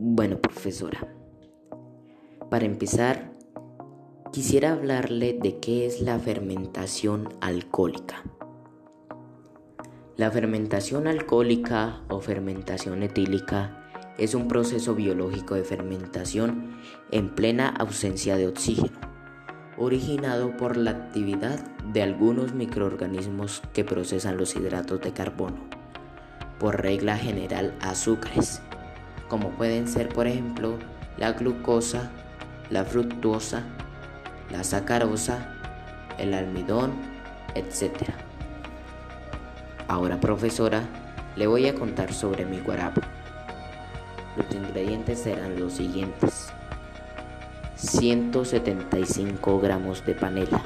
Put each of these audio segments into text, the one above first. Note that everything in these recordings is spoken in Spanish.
Bueno, profesora, para empezar, quisiera hablarle de qué es la fermentación alcohólica. La fermentación alcohólica o fermentación etílica es un proceso biológico de fermentación en plena ausencia de oxígeno, originado por la actividad de algunos microorganismos que procesan los hidratos de carbono, por regla general azúcares, como pueden ser por ejemplo la glucosa, la fructosa, la sacarosa, el almidón, etc. Ahora profesora, le voy a contar sobre mi guarapo. Los ingredientes serán los siguientes. 175 gramos de panela,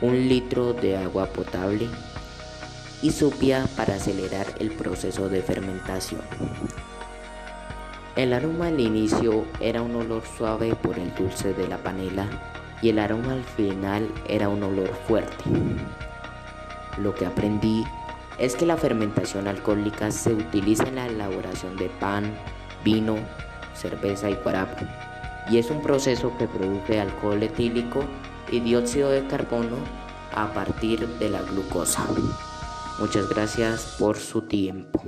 1 litro de agua potable y supia para acelerar el proceso de fermentación. El aroma al inicio era un olor suave por el dulce de la panela y el aroma al final era un olor fuerte. Lo que aprendí es que la fermentación alcohólica se utiliza en la elaboración de pan, vino, cerveza y guarapo, y es un proceso que produce alcohol etílico y dióxido de carbono a partir de la glucosa. Muchas gracias por su tiempo.